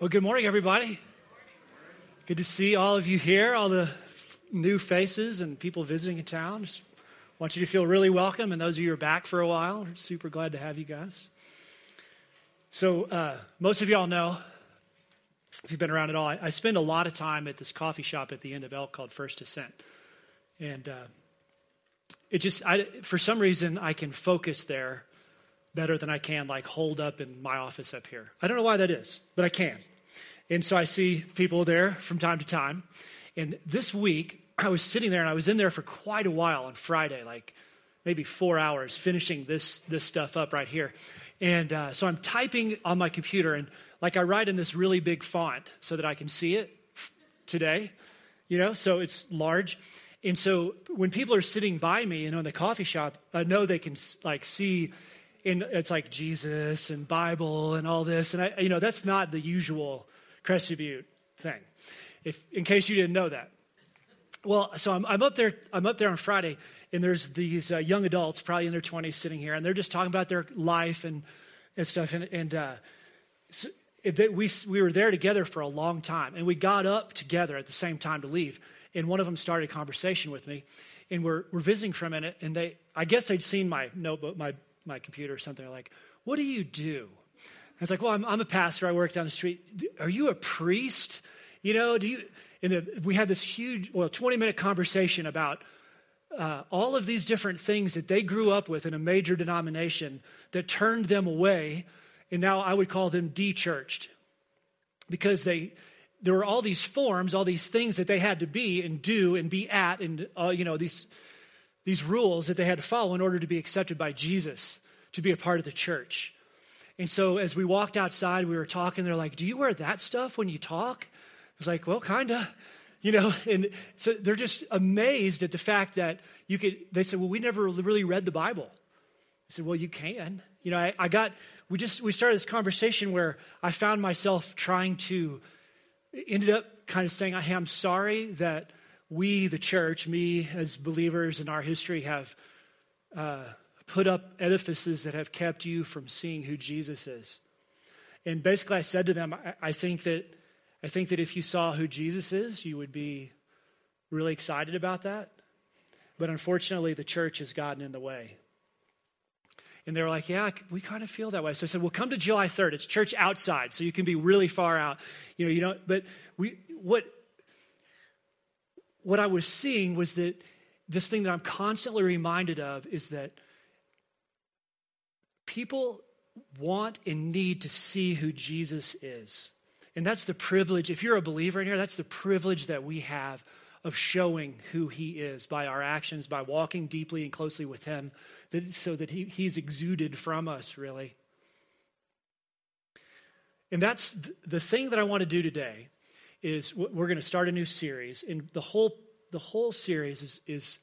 Well, good morning, everybody. Good to see all of you here, all the new faces and people visiting in town. Just want you to feel really welcome, and those of you who are back for a while, super glad to have you guys. So, uh, most of y'all know, if you've been around at all, I, I, spend a lot of time at this coffee shop at the end of Elk called First Ascent, and uh, it just, I, for some reason, I can focus there better than I can like holed up in my office up here. I don't know why that is, but I can. And so I see people there from time to time. And this week, I was sitting there and I was in there for quite a while on Friday, like maybe four hours, finishing this, this stuff up right here. And uh, so I'm typing on my computer and like I write in this really big font so that I can see it today, you know, so it's large. And so when people are sitting by me, you know, in the coffee shop, I know they can like see and it's like Jesus and Bible and all this. And I, you know, that's not the usual Crested Butte thing. If, in case you didn't know that. Well, so I'm, I'm up there. I'm up there on Friday, and there's these uh, young adults, probably in their 20s, sitting here, and they're just talking about their life and and stuff. And, and uh, so it, we we were there together for a long time, and we got up together at the same time to leave. And one of them started a conversation with me, and we're we're visiting for a minute. And they, I guess they'd seen my notebook, my my computer or something. They're like, What do you do? I was like, Well, I'm, I'm a pastor. I work down the street. Are you a priest? You know, do you? And the, we had this huge, well, 20 minute conversation about uh, all of these different things that they grew up with in a major denomination that turned them away. And now I would call them de-churched because they, there were all these forms, all these things that they had to be and do and be at, and uh, you know these these rules that they had to follow in order to be accepted by Jesus, to be a part of the church. And so as we walked outside, we were talking, they're like, Do you wear that stuff when you talk? I was like, Well, kinda. You know, and so they're just amazed at the fact that you could, they said, Well, we never really read the Bible. I said, Well, you can. You know, I, I got, we just, we started this conversation where I found myself trying to, ended up kind of saying, Hey, I'm sorry that we, the church, me as believers in our history, have uh, put up edifices that have kept you from seeing who Jesus is. And basically, I said to them, I, I think that I think that if you saw who Jesus is, you would be really excited about that. But unfortunately, the church has gotten in the way. And they were like, Yeah, we kind of feel that way. So I said, Well, come to July 3rd. It's church outside, so you can be really far out. You know, you don't, but we, what what I was seeing was that this thing that I'm constantly reminded of is that people want and need to see who Jesus is. And that's the privilege, if you're a believer in here, that's the privilege that we have of showing who he is by our actions, by walking deeply and closely with him, that, so that he, he's exuded from us, really. And that's the thing that I want to do today is we're going to start a new series, and the whole the whole series is, is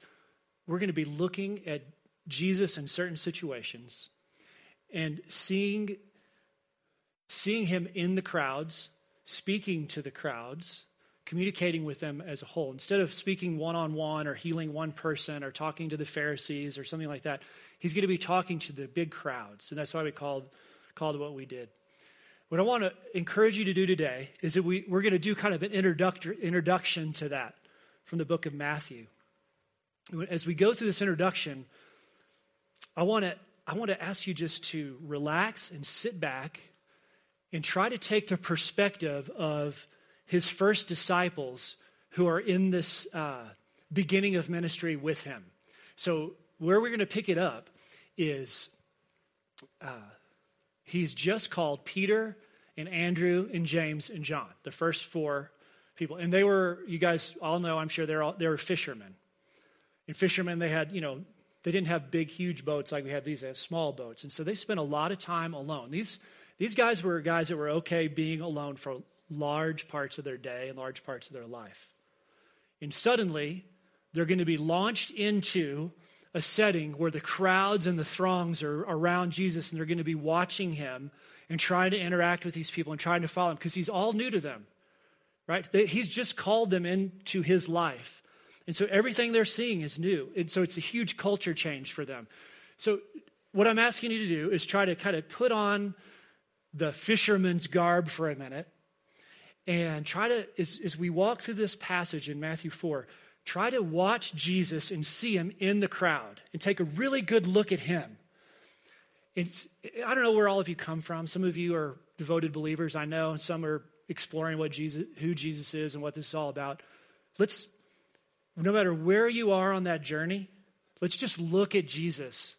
we're going to be looking at Jesus in certain situations and seeing seeing him in the crowds, speaking to the crowds, communicating with them as a whole. Instead of speaking one on one or healing one person or talking to the Pharisees or something like that, he's going to be talking to the big crowds. And that's why we called, called what we did. What I want to encourage you to do today is that we, we're going to do kind of an introduction to that from the book of Matthew. As we go through this introduction, I want to I want to ask you just to relax and sit back and try to take the perspective of his first disciples who are in this uh, beginning of ministry with him. So, where we're going to pick it up is uh, he's just called Peter and Andrew and James and John, the first four people. And they were, you guys all know, I'm sure, they're all, they were fishermen. And fishermen, they had, you know, they didn't have big, huge boats like we have these, they had small boats. And so they spent a lot of time alone. These, these guys were guys that were okay being alone for large parts of their day and large parts of their life. And suddenly, they're going to be launched into a setting where the crowds and the throngs are around Jesus and they're going to be watching him and trying to interact with these people and trying to follow him because he's all new to them right? He's just called them into his life. And so everything they're seeing is new. And so it's a huge culture change for them. So, what I'm asking you to do is try to kind of put on the fisherman's garb for a minute and try to, as, as we walk through this passage in Matthew 4, try to watch Jesus and see him in the crowd and take a really good look at him. It's, I don't know where all of you come from. Some of you are devoted believers, I know, some are exploring what Jesus, who Jesus is and what this is all about. Let's, no matter where you are on that journey, let's just look at Jesus.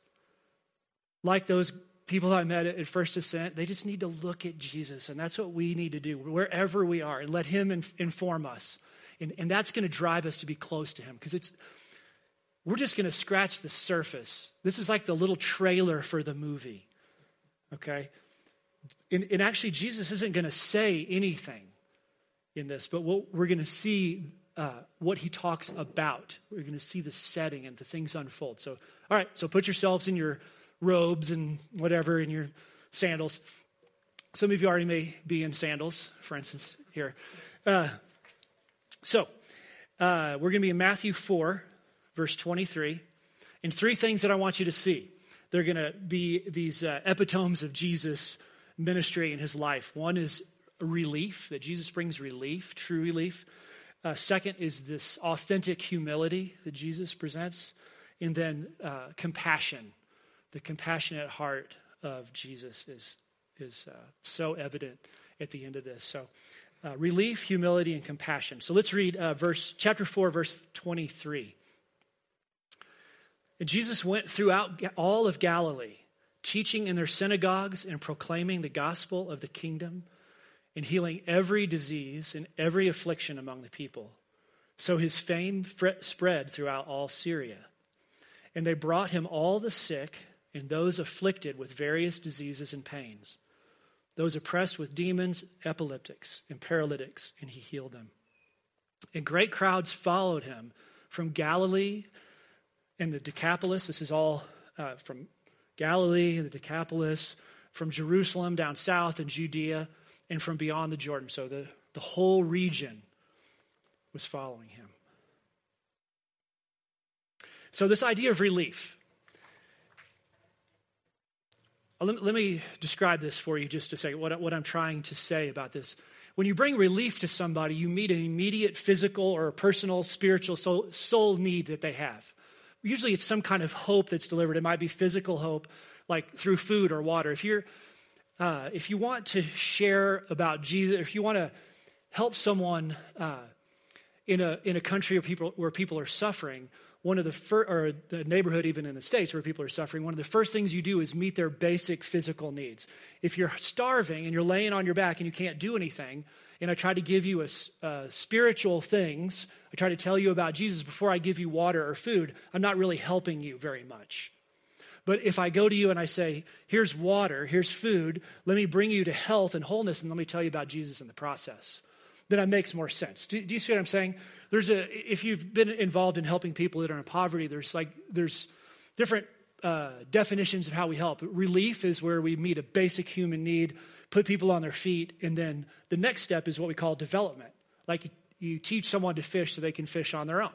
Like those people I met at First Ascent, they just need to look at Jesus, and that's what we need to do wherever we are, and let Him inform us. And, and that's going to drive us to be close to Him because it's we're just going to scratch the surface. This is like the little trailer for the movie, okay? And, and actually, Jesus isn't going to say anything in this, but what we're going to see uh, what he talks about. We're going to see the setting and the things unfold. So, all right, so put yourselves in your robes and whatever, in your sandals. Some of you already may be in sandals, for instance, here. Uh, so, uh, we're going to be in Matthew 4, verse 23. And three things that I want you to see. They're going to be these uh, epitomes of Jesus' ministry in his life. One is relief, that Jesus brings relief, true relief. Uh, second is this authentic humility that Jesus presents. And then uh, compassion. The compassionate heart of Jesus is, is uh, so evident at the end of this. So, uh, relief, humility, and compassion. So let's read uh, verse chapter 4, verse 23. And Jesus went throughout all of Galilee, teaching in their synagogues and proclaiming the gospel of the kingdom and healing every disease and every affliction among the people. So his fame spread throughout all Syria. And they brought him all the sick and those afflicted with various diseases and pains, those oppressed with demons, epileptics, and paralytics, and he healed them. And great crowds followed him from Galilee and the Decapolis. This is all uh, from Galilee, and the Decapolis, from Jerusalem down south in Judea and from beyond the Jordan. So the, the whole region was following him. So, this idea of relief. Uh, let, let me describe this for you just to say what, what I'm trying to say about this. When you bring relief to somebody, you meet an immediate physical or personal, spiritual, soul, soul need that they have. Usually it's some kind of hope that's delivered. It might be physical hope, like through food or water. If you're uh, if you want to share about Jesus, if you want to help someone uh, in a in a country where people where people are suffering, one of the first, or the neighborhood even in the states where people are suffering, one of the first things you do is meet their basic physical needs. If you're starving and you're laying on your back and you can't do anything, and I try to give you a, uh, spiritual things, I try to tell you about Jesus before I give you water or food, I'm not really helping you very much. But if I go to you and I say, here's water, here's food, let me bring you to health and wholeness, and let me tell you about Jesus in the process, then it makes more sense. Do, do you see what I'm saying? There's a, if you've been involved in helping people that are in poverty, there's like, there's different uh, definitions of how we help. Relief is where we meet a basic human need, put people on their feet, and then the next step is what we call development. Like you teach someone to fish so they can fish on their own.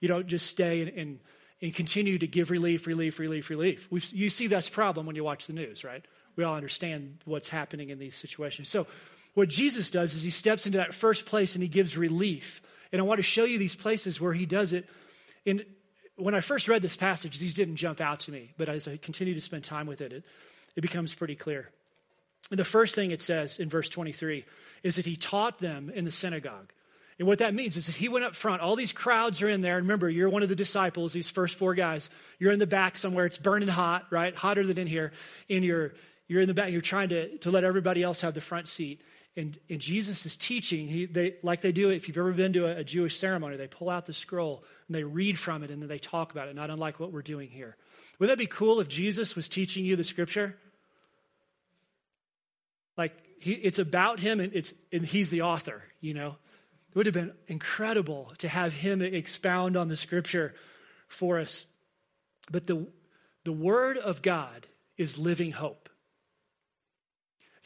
You don't just stay and, and and continue to give relief, relief, relief, relief. We've, you see this problem when you watch the news, right? We all understand what's happening in these situations. So, what Jesus does is he steps into that first place and he gives relief. And I want to show you these places where he does it. And when I first read this passage, these didn't jump out to me, but as I continue to spend time with it, it, it becomes pretty clear. And the first thing it says in verse 23 is that he taught them in the synagogue. And what that means is that he went up front. All these crowds are in there. And remember, you're one of the disciples, these first four guys. You're in the back somewhere. It's burning hot, right? Hotter than in here. And you're, you're in the back. You're trying to, to let everybody else have the front seat. And, and Jesus is teaching, he, they, like they do if you've ever been to a, a Jewish ceremony, they pull out the scroll and they read from it and then they talk about it, not unlike what we're doing here. Would that be cool if Jesus was teaching you the scripture? Like, he, it's about him and, it's, and he's the author, you know? It would have been incredible to have him expound on the scripture for us. But the, the word of God is living hope.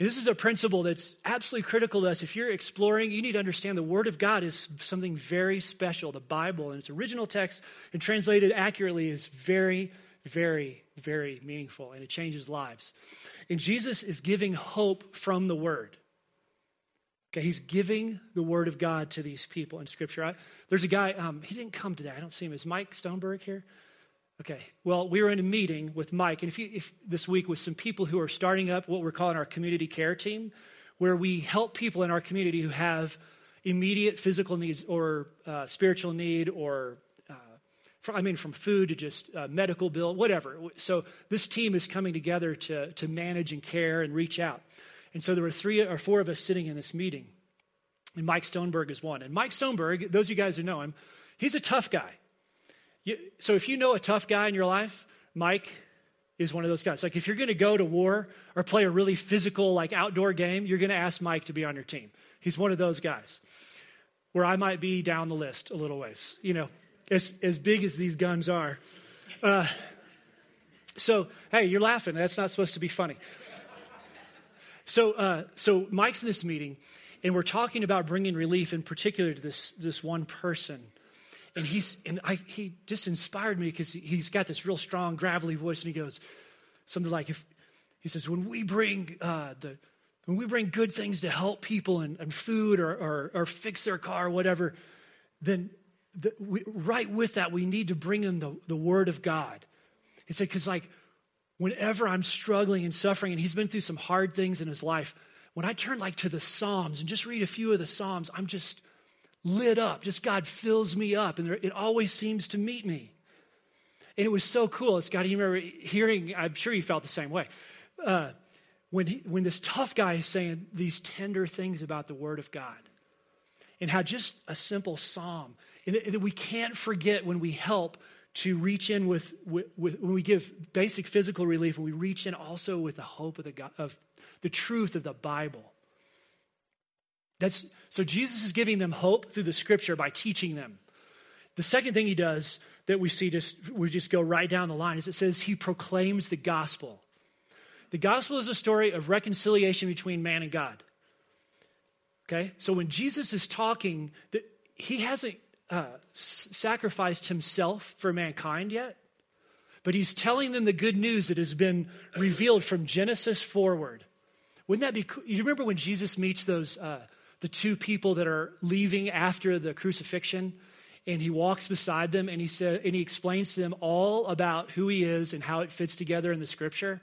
This is a principle that's absolutely critical to us. If you're exploring, you need to understand the Word of God is something very special. The Bible, in its original text and translated accurately, is very, very, very meaningful and it changes lives. And Jesus is giving hope from the Word. Okay, he's giving the word of God to these people in Scripture. I, there's a guy, um, he didn't come today. I don't see him. Is Mike Stoneberg here? Okay, well, we were in a meeting with Mike, and if, you, if this week with some people who are starting up what we're calling our community care team, where we help people in our community who have immediate physical needs or uh, spiritual need or uh, I mean, from food to just uh, medical bill, whatever. So this team is coming together to, to manage and care and reach out. And so there were three or four of us sitting in this meeting. And Mike Stoneberg is one. And Mike Stoneberg, those of you guys who know him, he's a tough guy. You, so if you know a tough guy in your life, Mike is one of those guys. Like if you're going to go to war or play a really physical, like outdoor game, you're going to ask Mike to be on your team. He's one of those guys. Where I might be down the list a little ways, you know, as as big as these guns are. Uh, so hey, you're laughing. That's not supposed to be funny. So, uh, so Mike's in this meeting, and we're talking about bringing relief in particular to this, this one person. And, he's, and I, he just inspired me because he, he's got this real strong, gravelly voice, and he goes something like, if, he says, when we bring uh, the, when we bring good things to help people and, and food or, or, or, fix their car or whatever, then the, we, right with that, we need to bring them the, the word of God. He said, because like whenever I'm struggling and suffering, and he's been through some hard things in his life, when I turn like to the Psalms and just read a few of the Psalms, I'm just lit up. Just God fills me up, and it always seems to meet me. And it was so cool. It's got you remember hearing, I'm sure you felt the same way. Uh, when, he, when this tough guy is saying these tender things about the Word of God, and how just a simple psalm, that we can't forget when we help to reach in with, with, with, when we give basic physical relief, we reach in also with the hope of the, God, of the truth of the Bible. That's, so Jesus is giving them hope through the scripture by teaching them. The second thing he does that we see just we just go right down the line is it says he proclaims the gospel. The gospel is a story of reconciliation between man and God. Okay? So when Jesus is talking, that he hasn't uh, sacrificed himself for mankind yet, but he's telling them the good news that has been revealed from Genesis forward. Wouldn't that be cool? You remember when Jesus meets those, uh, the two people that are leaving after the crucifixion? And he walks beside them and he, said, and he explains to them all about who he is and how it fits together in the scripture.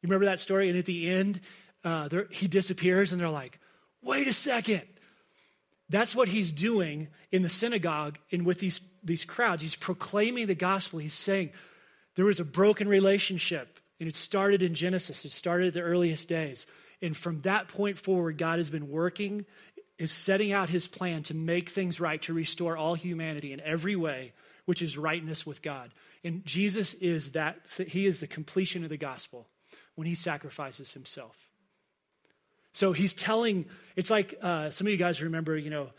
You remember that story? And at the end, uh, he disappears and they're like, wait a second. That's what he's doing in the synagogue and with these, these crowds. He's proclaiming the gospel. He's saying there was a broken relationship, and it started in Genesis, it started at the earliest days. And from that point forward, God has been working, is setting out his plan to make things right, to restore all humanity in every way, which is rightness with God. And Jesus is that, he is the completion of the gospel when he sacrifices himself. So he's telling, it's like uh, some of you guys remember, you know,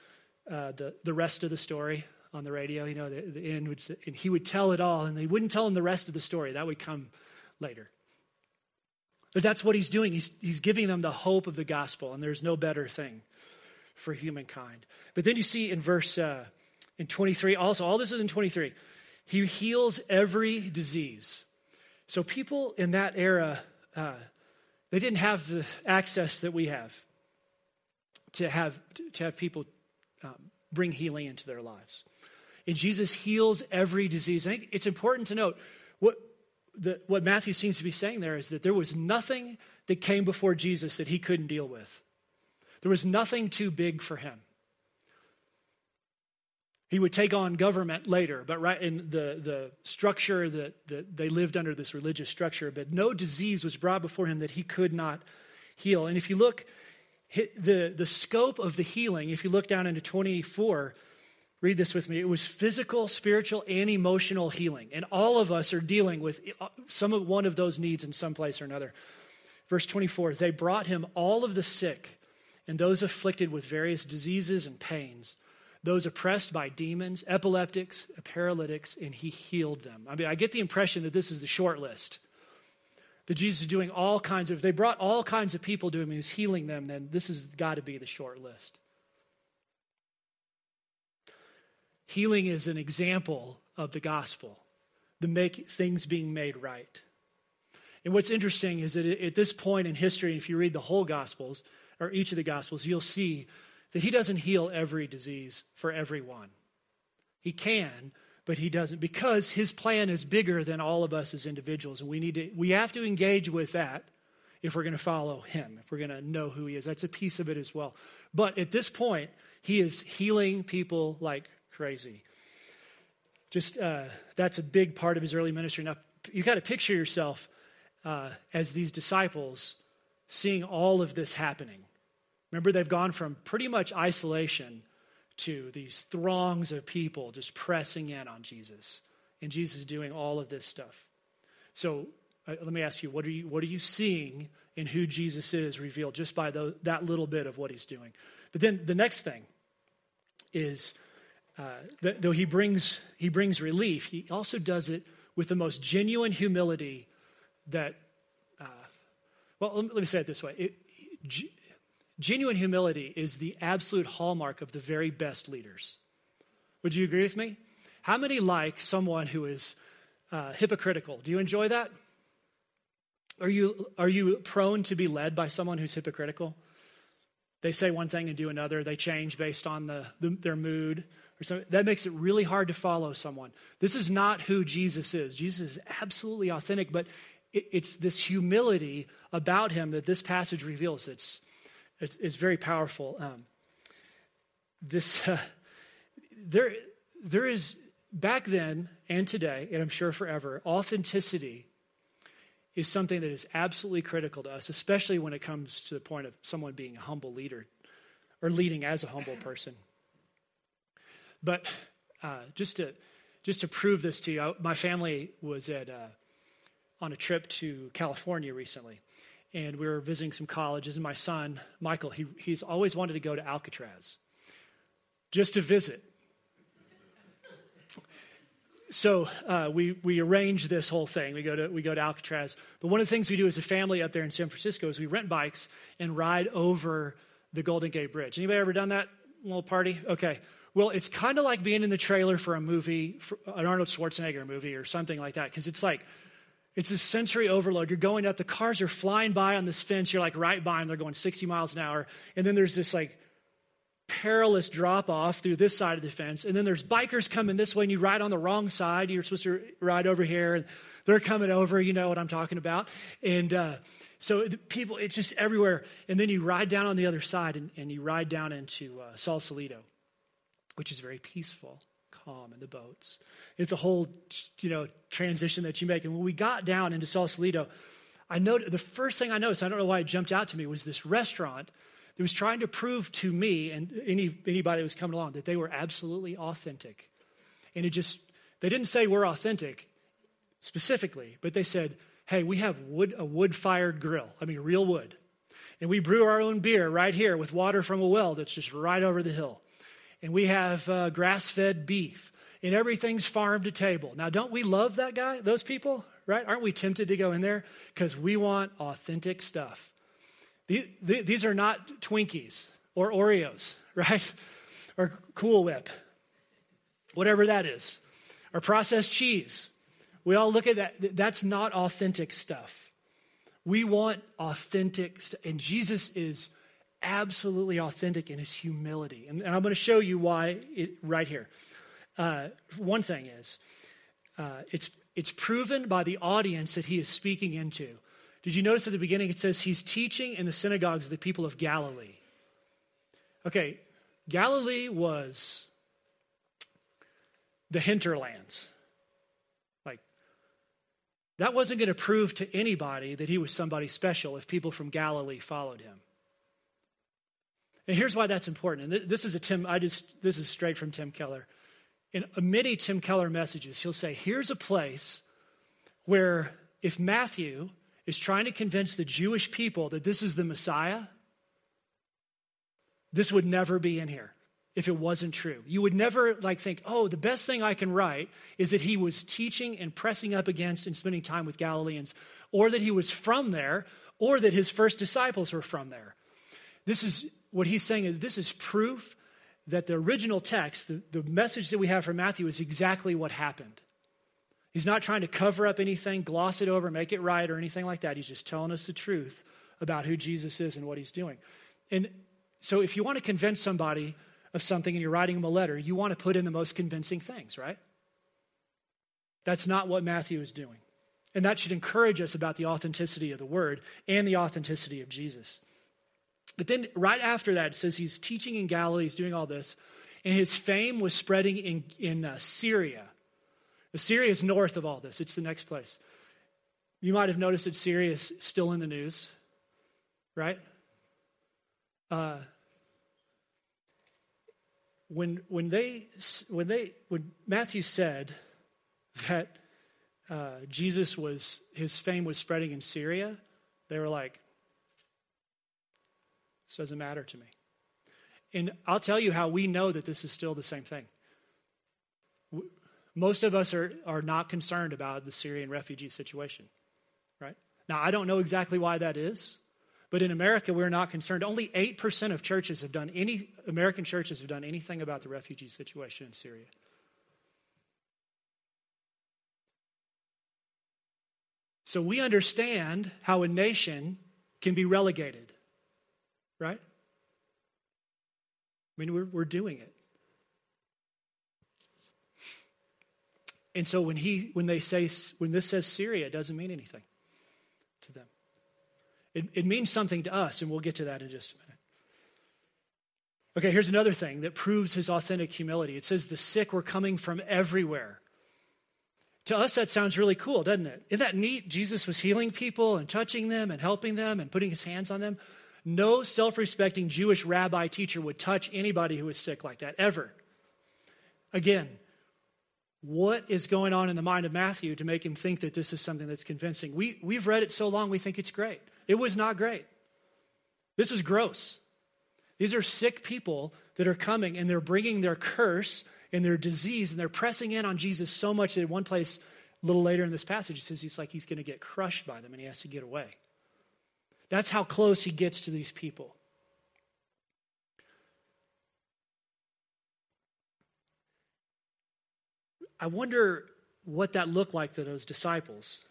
uh, the, the rest of the story on the radio, you know, the, the end would, and he would tell it all, and they wouldn't tell him the rest of the story. That would come later. But that's what he's doing. He's, he's giving them the hope of the gospel, and there's no better thing for humankind. But then you see in verse uh, in 23, also, all this is in 23. He heals every disease. So people in that era, uh, they didn't have the access that we have to have, to have people um, bring healing into their lives. And Jesus heals every disease. I think it's important to note the, what Matthew seems to be saying there is that there was nothing that came before Jesus that he couldn't deal with. There was nothing too big for him. He would take on government later, but right in the, the structure that, that they lived under, this religious structure, but no disease was brought before him that he could not heal. And if you look, the, the scope of the healing, if you look down into 24, read this with me. It was physical, spiritual, and emotional healing. And all of us are dealing with uh, some of one of those needs in some place or another. Verse 24, they brought him all of the sick and those afflicted with various diseases and pains those oppressed by demons, epileptics, paralytics, and he healed them. I mean, I get the impression that this is the short list. That Jesus is doing all kinds of, they brought all kinds of people to him, he was healing them, then this has got to be the short list. Healing is an example of the gospel, the make things being made right. And what's interesting is that at this point in history, if you read the whole gospels, or each of the Gospels, you'll see that he doesn't heal every disease for everyone. He can, but he doesn't because his plan is bigger than all of us as individuals. And we need to, we have to engage with that if we're going to follow him, if we're going to know who he is. That's a piece of it as well. But at this point, he is healing people like crazy. Just uh, that's a big part of his early ministry. Now, you got to picture yourself uh, as these disciples seeing all of this happening. Remember, they've gone from pretty much isolation to these throngs of people just pressing in on Jesus. And Jesus doing all of this stuff. So uh, let me ask you what, are you, what are you seeing in who Jesus is revealed just by the, that little bit of what he's doing? But then the next thing is uh, that though he brings, he brings relief, he also does it with the most genuine humility that, uh, well, let me say it this way. It, g- genuine humility is the absolute hallmark of the very best leaders. Would you agree with me? How many like someone who is uh, hypocritical? Do you enjoy that? Are you, are you prone to be led by someone who's hypocritical? They say one thing and do another. They change based on the, the, their mood. Or something. That makes it really hard to follow someone. This is not who Jesus is. Jesus is absolutely authentic, but it, it's this humility about him that this passage reveals. It's, it's, it's very powerful. Um, this, uh, there, there is, back then and today, and I'm sure forever, authenticity is something that is absolutely critical to us, especially when it comes to the point of someone being a humble leader or leading as a humble person. But uh, just to just to prove this to you, I, my family was at uh, on a trip to California recently, and we were visiting some colleges. And my son Michael, he, he's always wanted to go to Alcatraz, just to visit so uh, we, we arrange this whole thing. We go, to, we go to Alcatraz. But one of the things we do as a family up there in San Francisco is we rent bikes and ride over the Golden Gate Bridge. Anybody ever done that little party? Okay. Well, it's kind of like being in the trailer for a movie, for an Arnold Schwarzenegger movie or something like that, because it's like, it's a sensory overload. You're going up, the cars are flying by on this fence. You're like right by them, they're going 60 miles an hour. And then there's this like perilous drop off through this side of the fence. And then there's bikers coming this way, and you ride on the wrong side. You're supposed to ride over here, and they're coming over. You know what I'm talking about. And uh, so people, it's just everywhere. And then you ride down on the other side, and, and you ride down into uh, Sausalito, which is very peaceful, calm in the boats. It's a whole, you know, transition that you make. And when we got down into Sausalito, I noticed the first thing I noticed, I don't know why it jumped out to me, was this restaurant that was trying to prove to me and any, anybody that was coming along that they were absolutely authentic. And it just, they didn't say we're authentic specifically, but they said, hey, we have wood, a wood fired grill. I mean, real wood. And we brew our own beer right here with water from a well that's just right over the hill. And we have uh, grass fed beef. And everything's farm to table. Now, don't we love that guy, those people, right? Aren't we tempted to go in there? Because we want authentic stuff. These are not Twinkies or Oreos, right? Or Cool Whip, whatever that is, or processed cheese. We all look at that. That's not authentic stuff. We want authentic stuff. And Jesus is absolutely authentic in his humility. And, I'm going to show you why it, right here. Uh, one thing is, uh, it's, it's proven by the audience that he is speaking into. Did you notice at the beginning it says he's teaching in the synagogues of the people of Galilee? Okay, Galilee was the hinterlands. Like, that wasn't going to prove to anybody that he was somebody special if people from Galilee followed him. And here's why that's important. And this is a Tim, I just, this is straight from Tim Keller. In many Tim Keller messages, he'll say, here's a place where if Matthew is trying to convince the Jewish people that this is the Messiah, this would never be in here if it wasn't true. You would never like think, "Oh, the best thing I can write is that he was teaching and pressing up against and spending time with Galileans, or that he was from there, or that his first disciples were from there." This is what he's saying is this is proof that the original text, the, the message that we have from Matthew is exactly what happened. He's not trying to cover up anything, gloss it over, make it right, or anything like that. He's just telling us the truth about who Jesus is and what he's doing. And so if you want to convince somebody of something and you're writing them a letter, you want to put in the most convincing things, right? That's not what Matthew is doing. And that should encourage us about the authenticity of the word and the authenticity of Jesus. But then right after that, it says he's teaching in Galilee, he's doing all this, and his fame was spreading in, in uh, Syria. Syria is north of all this, it's the next place. You might have noticed that Syria is still in the news, right? Uh, when, when, they, when, they, when Matthew said that uh, Jesus was, his fame was spreading in Syria, they were like, this doesn't matter to me. And I'll tell you how we know that this is still the same thing. Most of us are, are not concerned about the Syrian refugee situation, right? Now, I don't know exactly why that is, but in America, we're not concerned. Only 8% of churches have done any, American churches have done anything about the refugee situation in Syria. So we understand how a nation can be relegated, right? I mean, we're, we're doing it. And so when he when they say when this says Syria, it doesn't mean anything to them. It, it means something to us, and we'll get to that in just a minute. Okay, here's another thing that proves his authentic humility. It says the sick were coming from everywhere. To us, that sounds really cool, doesn't it? Isn't that neat? Jesus was healing people and touching them and helping them and putting his hands on them. No self respecting Jewish rabbi teacher would touch anybody who was sick like that, ever. Again, what is going on in the mind of Matthew to make him think that this is something that's convincing? We, we've read it so long, we think it's great. It was not great. This is gross. These are sick people that are coming and they're bringing their curse and their disease and they're pressing in on Jesus so much that in one place, a little later in this passage, it says he's like he's going to get crushed by them and he has to get away. That's how close he gets to these people. I wonder what that looked like to those disciples.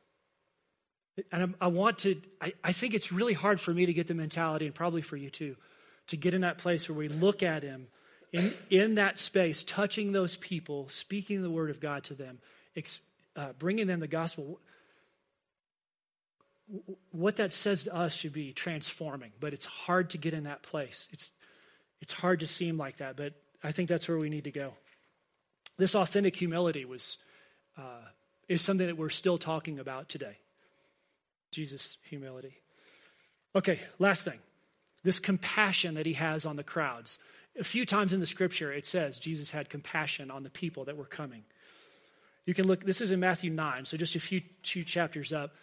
And I, want to, I, I think it's really hard for me to get the mentality, and probably for you too, to get in that place where we look at him in, in that space, touching those people, speaking the word of God to them, uh, bringing them the gospel. What that says to us should be transforming, but it's hard to get in that place. It's, it's hard to seem like that, but I think that's where we need to go. This authentic humility was, uh, is something that we're still talking about today. Jesus' humility. Okay, last thing. This compassion that he has on the crowds. A few times in the scripture, it says Jesus had compassion on the people that were coming. You can look, this is in Matthew 9, so just a few, few chapters up.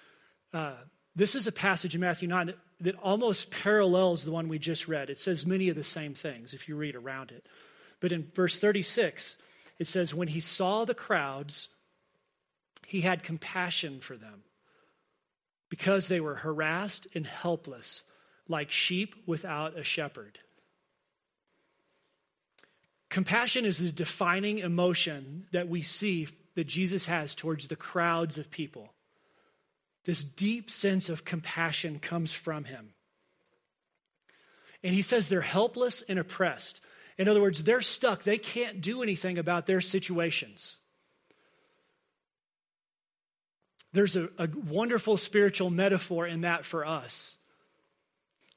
Uh, this is a passage in Matthew 9 that, that almost parallels the one we just read. It says many of the same things if you read around it. But in verse 36, it says, When he saw the crowds, he had compassion for them because they were harassed and helpless, like sheep without a shepherd. Compassion is the defining emotion that we see that Jesus has towards the crowds of people. This deep sense of compassion comes from him. And he says they're helpless and oppressed. In other words, they're stuck. They can't do anything about their situations. There's a, a, wonderful spiritual metaphor in that for us,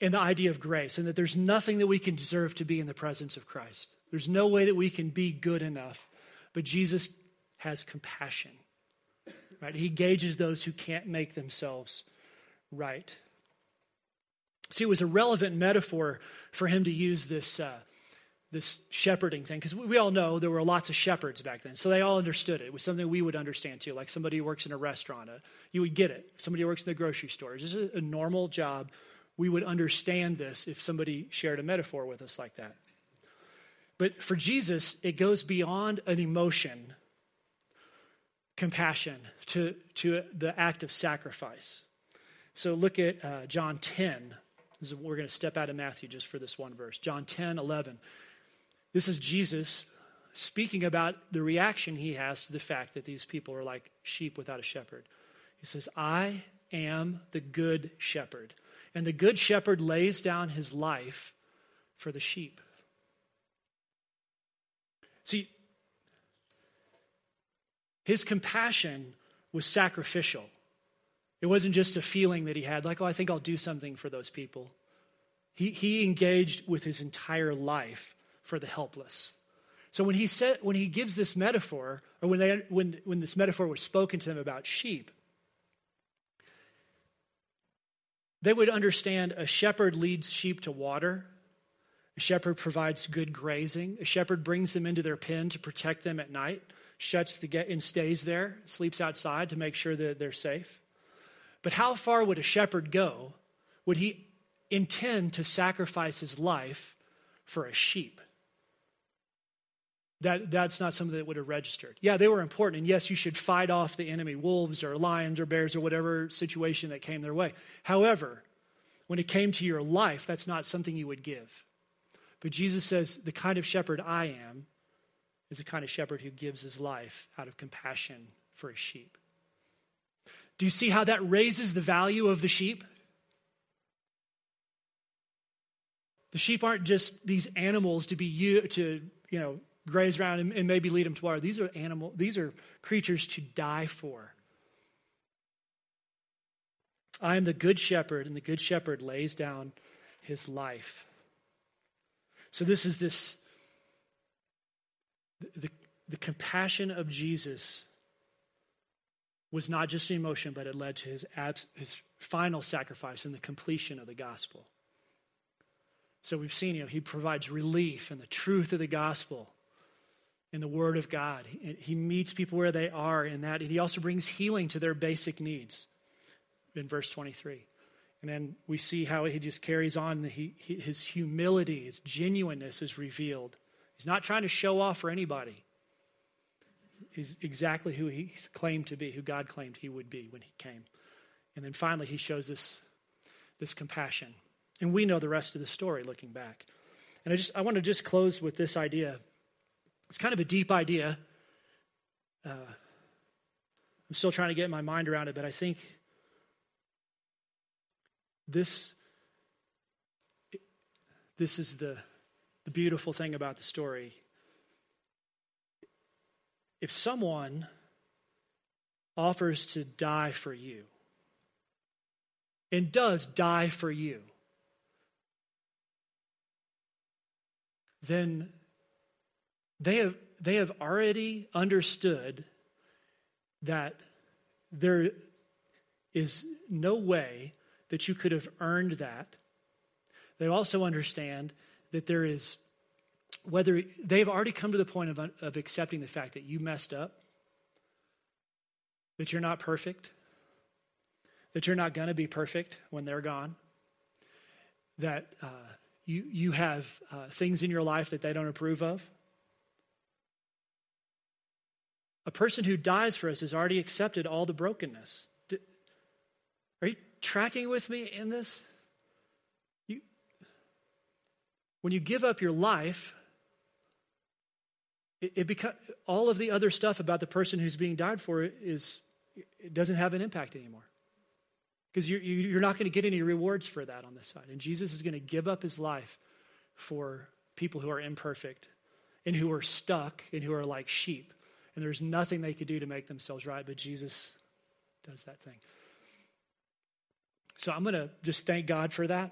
in the idea of grace, and that there's nothing that we can deserve to be in the presence of Christ. There's no way that we can be good enough, but Jesus has compassion. Right? He gauges those who can't make themselves right. See, it was a relevant metaphor for him to use this. Uh, this shepherding thing because we all know there were lots of shepherds back then so they all understood it it was something we would understand too like somebody who works in a restaurant uh, you would get it somebody who works in the grocery store this is a, a normal job we would understand this if somebody shared a metaphor with us like that but for jesus it goes beyond an emotion compassion to, to the act of sacrifice so look at uh, john 10 we're going to step out of matthew just for this one verse john 10 11 this is Jesus speaking about the reaction he has to the fact that these people are like sheep without a shepherd. He says, I am the good shepherd. And the good shepherd lays down his life for the sheep. See, his compassion was sacrificial. It wasn't just a feeling that he had, like, oh, I think I'll do something for those people. He, he engaged with his entire life for the helpless. So when he said, when he gives this metaphor, or when, they, when, when this metaphor was spoken to them about sheep, they would understand a shepherd leads sheep to water. A shepherd provides good grazing. A shepherd brings them into their pen to protect them at night, shuts the gate and stays there, sleeps outside to make sure that they're safe. But how far would a shepherd go? Would he intend to sacrifice his life for a sheep? that, that's not something that would have registered. Yeah, they were important. And yes, you should fight off the enemy, wolves or lions or bears or whatever situation that came their way. However, when it came to your life, that's not something you would give. But Jesus says, the kind of shepherd I am is the kind of shepherd who gives his life out of compassion for his sheep. Do you see how that raises the value of the sheep? The sheep aren't just these animals to be you to, you know, graze around and, and maybe lead them to water. These are animal, these are creatures to die for. I am the good shepherd, and the good shepherd lays down his life. So this is this the, the compassion of Jesus was not just an emotion, but it led to his, abs, his final sacrifice and the completion of the gospel. So we've seen, you know, he provides relief and the truth of the gospel in the Word of God. He, he meets people where they are in that. And he also brings healing to their basic needs in verse 23. And then we see how he just carries on. He, his humility, his genuineness is revealed. He's not trying to show off for anybody. He's exactly who he claimed to be, who God claimed he would be when he came. And then finally, he shows us this compassion. And we know the rest of the story looking back. And I just I want to just close with this idea it's kind of a deep idea. Uh, I'm still trying to get my mind around it, but I think this this is the the beautiful thing about the story. If someone offers to die for you and does die for you, then they have, they have already understood that there is no way that you could have earned that. They also understand that there is, whether they've already come to the point of, of accepting the fact that you messed up, that you're not perfect, that you're not going to be perfect when they're gone, that uh, you, you have uh, things in your life that they don't approve of, A person who dies for us has already accepted all the brokenness. Are you tracking with me in this? You, when you give up your life, it, it becomes all of the other stuff about the person who's being died for is it doesn't have an impact anymore because you're, you're not going to get any rewards for that on this side. And Jesus is going to give up his life for people who are imperfect and who are stuck and who are like sheep and there's nothing they could do to make themselves right, but Jesus does that thing. So I'm going to just thank God for that.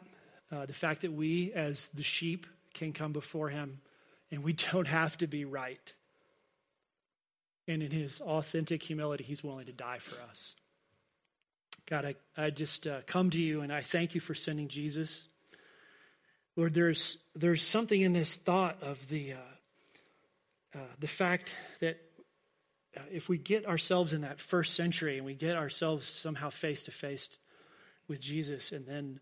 Uh, the fact that we, as the sheep, can come before Him and we don't have to be right. And in His authentic humility, He's willing to die for us. God, I, I just uh, come to you and I thank you for sending Jesus. Lord, there's, there's something in this thought of the, uh, uh, the fact that uh, if we get ourselves in that first century and we get ourselves somehow face to face with Jesus, and then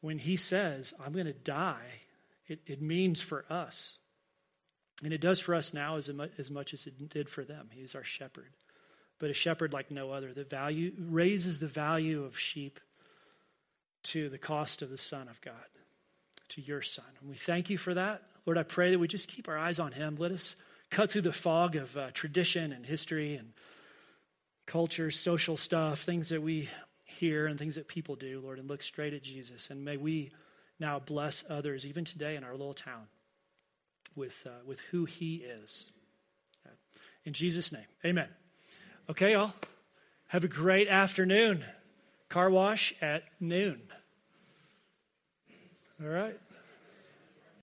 when he says, I'm going to die, it, it means for us. And it does for us now as, as much as it did for them. He's our shepherd, but a shepherd like no other. that value raises the value of sheep to the cost of the Son of God, to your Son. And we thank you for that. Lord, I pray that we just keep our eyes on him. Let us cut through the fog of uh, tradition and history and culture, social stuff, things that we hear and things that people do, Lord, and look straight at Jesus. And may we now bless others, even today in our little town, with, uh, with who He is. In Jesus' name, amen. Okay, y'all. Have a great afternoon. Car wash at noon. All right.